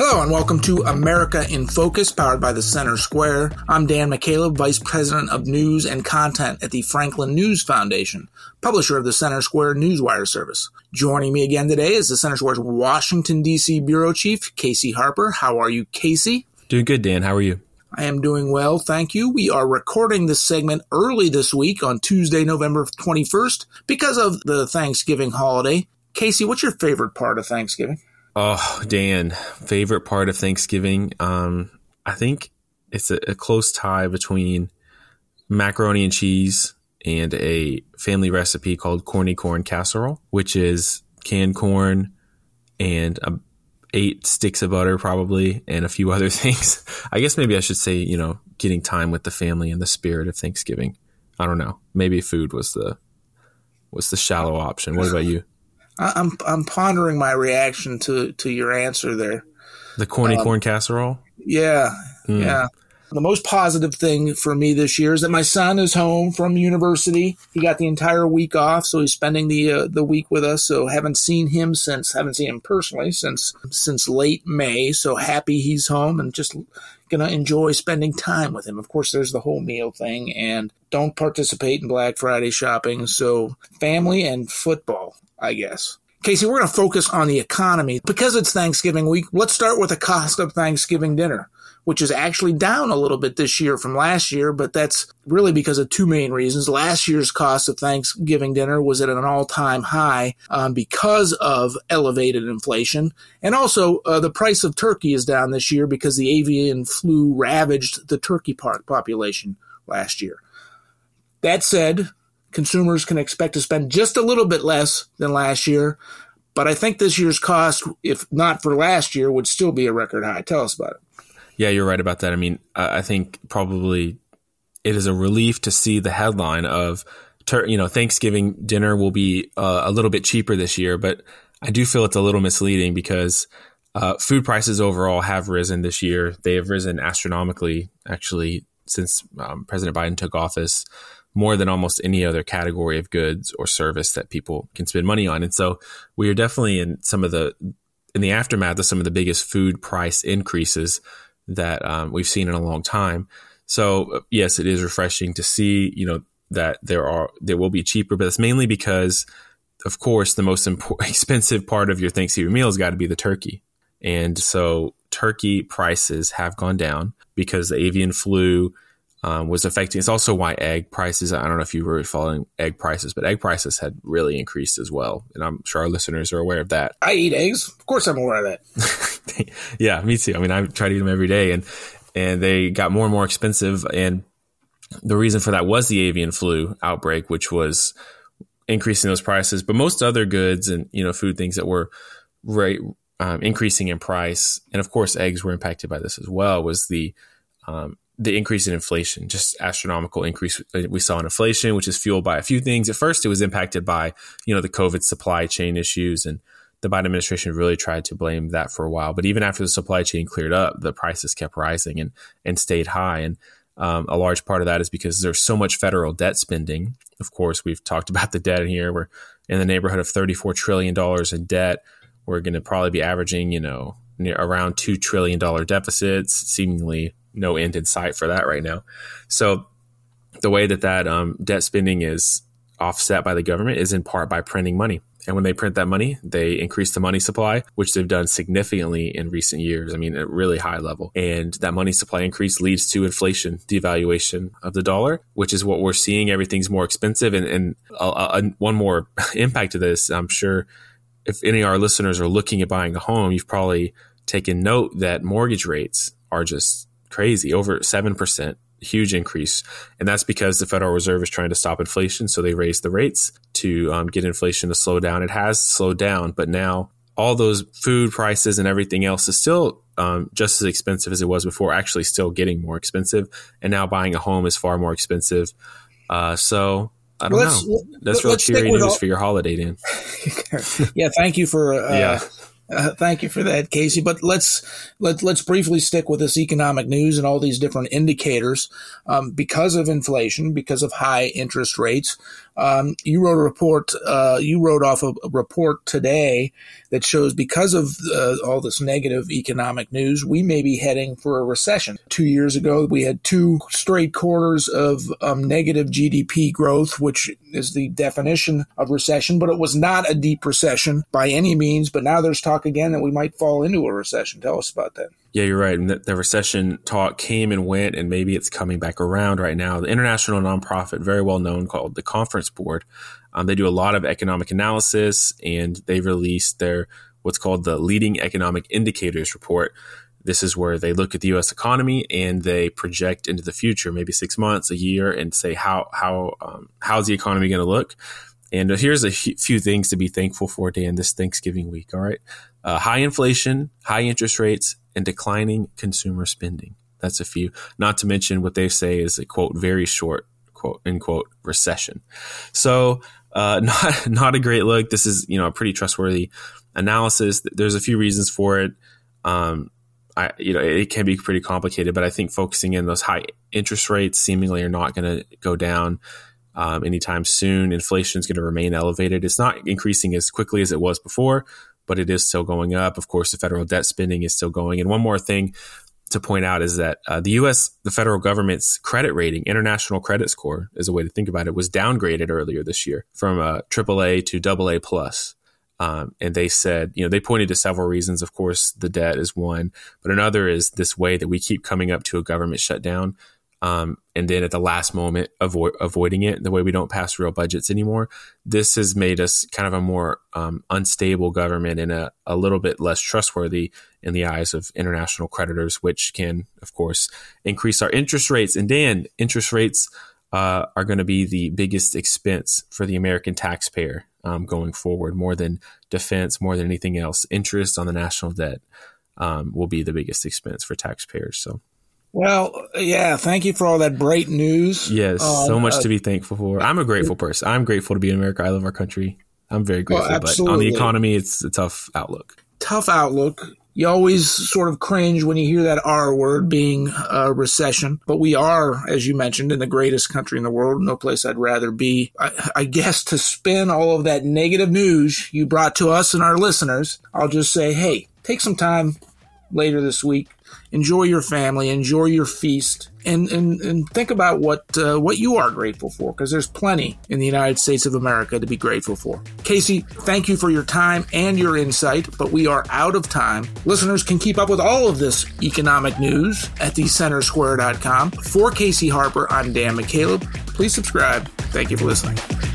Hello and welcome to America in Focus, powered by the Center Square. I'm Dan McCaleb, Vice President of News and Content at the Franklin News Foundation, publisher of the Center Square Newswire service. Joining me again today is the Center Square's Washington, D.C. Bureau Chief, Casey Harper. How are you, Casey? Doing good, Dan. How are you? I am doing well, thank you. We are recording this segment early this week on Tuesday, November 21st, because of the Thanksgiving holiday. Casey, what's your favorite part of Thanksgiving? Oh, Dan, favorite part of Thanksgiving. Um, I think it's a, a close tie between macaroni and cheese and a family recipe called corny corn casserole, which is canned corn and a, eight sticks of butter probably and a few other things. I guess maybe I should say, you know, getting time with the family and the spirit of Thanksgiving. I don't know. Maybe food was the was the shallow option. What about you? I'm I'm pondering my reaction to to your answer there. The corny um, corn casserole. Yeah, mm. yeah. The most positive thing for me this year is that my son is home from university. He got the entire week off, so he's spending the uh, the week with us. So haven't seen him since haven't seen him personally since since late May. So happy he's home and just gonna enjoy spending time with him. Of course, there's the whole meal thing, and don't participate in Black Friday shopping. So family and football I guess. Casey, we're going to focus on the economy. Because it's Thanksgiving week, let's start with the cost of Thanksgiving dinner, which is actually down a little bit this year from last year, but that's really because of two main reasons. Last year's cost of Thanksgiving dinner was at an all time high um, because of elevated inflation. And also, uh, the price of turkey is down this year because the avian flu ravaged the turkey park population last year. That said, consumers can expect to spend just a little bit less than last year. But I think this year's cost, if not for last year, would still be a record high. Tell us about it. Yeah, you're right about that. I mean, I think probably it is a relief to see the headline of, you know, Thanksgiving dinner will be uh, a little bit cheaper this year. But I do feel it's a little misleading because uh, food prices overall have risen this year. They have risen astronomically, actually, since um, President Biden took office more than almost any other category of goods or service that people can spend money on. And so we are definitely in some of the in the aftermath of some of the biggest food price increases that um, we've seen in a long time. So yes, it is refreshing to see you know that there are there will be cheaper, but it's mainly because, of course, the most expensive part of your Thanksgiving meal has got to be the turkey, and so turkey prices have gone down because the avian flu um, was affecting. It's also why egg prices. I don't know if you were following egg prices, but egg prices had really increased as well, and I'm sure our listeners are aware of that. I eat eggs. Of course, I'm aware of that. yeah, me too. I mean, I try to eat them every day, and and they got more and more expensive. And the reason for that was the avian flu outbreak, which was increasing those prices. But most other goods and you know food things that were right um, increasing in price, and of course, eggs were impacted by this as well. Was the um, the increase in inflation, just astronomical increase we saw in inflation, which is fueled by a few things. At first, it was impacted by you know the COVID supply chain issues, and the Biden administration really tried to blame that for a while. But even after the supply chain cleared up, the prices kept rising and and stayed high. And um, a large part of that is because there's so much federal debt spending. Of course, we've talked about the debt here. We're in the neighborhood of 34 trillion dollars in debt. We're going to probably be averaging, you know, around two trillion dollar deficits, seemingly no end in sight for that right now. So the way that that um, debt spending is offset by the government is in part by printing money. And when they print that money, they increase the money supply, which they've done significantly in recent years. I mean, at really high level. And that money supply increase leads to inflation, devaluation of the dollar, which is what we're seeing. Everything's more expensive. And, and uh, uh, one more impact of this, I'm sure if any of our listeners are looking at buying a home, you've probably taken note that mortgage rates are just crazy, over 7%, huge increase. And that's because the Federal Reserve is trying to stop inflation. So they raised the rates to um, get inflation to slow down. It has slowed down, but now all those food prices and everything else is still um, just as expensive as it was before, actually still getting more expensive. And now buying a home is far more expensive. Uh, so I don't well, know. That's real cheery news all- for your holiday, Dan. yeah, thank you for uh, yeah. Uh, thank you for that, Casey. But let's let let's briefly stick with this economic news and all these different indicators. Um, because of inflation, because of high interest rates, Um, you wrote a report. Uh, you wrote off a, a, report today that shows because of uh, all this negative economic news, we may be heading for a recession. Two years ago, we had two straight quarters of um, negative GDP growth, which is the definition of recession, but it was not a deep recession by any means. But now there's talk again that we might fall into a recession. Tell us about that. Yeah, you're right. And the, recession talk came and went, and maybe it's coming back around right now. The international nonprofit, very well known, called the Conference Board, um, they do a lot of economic analysis, and they released their what's called the Leading Economic Indicators Report. This is where they look at the U.S. economy and they project into the future, maybe six months, a year, and say how how um, how's the economy going to look. And here's a few things to be thankful for, Dan, this Thanksgiving week. All right. Uh, high inflation, high interest rates, and declining consumer spending. That's a few. Not to mention what they say is a quote, very short, quote, end quote, recession. So, uh, not, not a great look. This is, you know, a pretty trustworthy analysis. There's a few reasons for it. Um, I, you know, it can be pretty complicated, but I think focusing in those high interest rates seemingly are not going to go down um, anytime soon. Inflation is going to remain elevated. It's not increasing as quickly as it was before, but it is still going up. Of course, the federal debt spending is still going. And one more thing to point out is that uh, the U.S., the federal government's credit rating, international credit score, is a way to think about it, was downgraded earlier this year from a AAA to AA plus. Um, and they said, you know, they pointed to several reasons. Of course, the debt is one, but another is this way that we keep coming up to a government shutdown um, and then at the last moment avoid, avoiding it the way we don't pass real budgets anymore this has made us kind of a more um, unstable government and a, a little bit less trustworthy in the eyes of international creditors which can of course increase our interest rates. And dan interest rates uh, are going to be the biggest expense for the american taxpayer um, going forward more than defense more than anything else. Interest on the national debt um, will be the biggest expense for taxpayers. So well, yeah, thank you for all that bright news. Yes, um, so much uh, to be thankful for. I'm a grateful person. I'm grateful to be in America. I love our country. I'm very grateful. Well, but on the economy, it's a tough outlook. Tough outlook. You always sort of cringe when you hear that R word being a recession. But we are, as you mentioned, in the greatest country in the world. No place I'd rather be. I, I guess to spin all of that negative news you brought to us and our listeners, I'll just say, hey, take some time later this week enjoy your family, enjoy your feast, and and, and think about what uh, what you are grateful for, because there's plenty in the United States of America to be grateful for. Casey, thank you for your time and your insight, but we are out of time. Listeners can keep up with all of this economic news at thecentersquare.com. For Casey Harper, I'm Dan McCaleb. Please subscribe. Thank you for listening.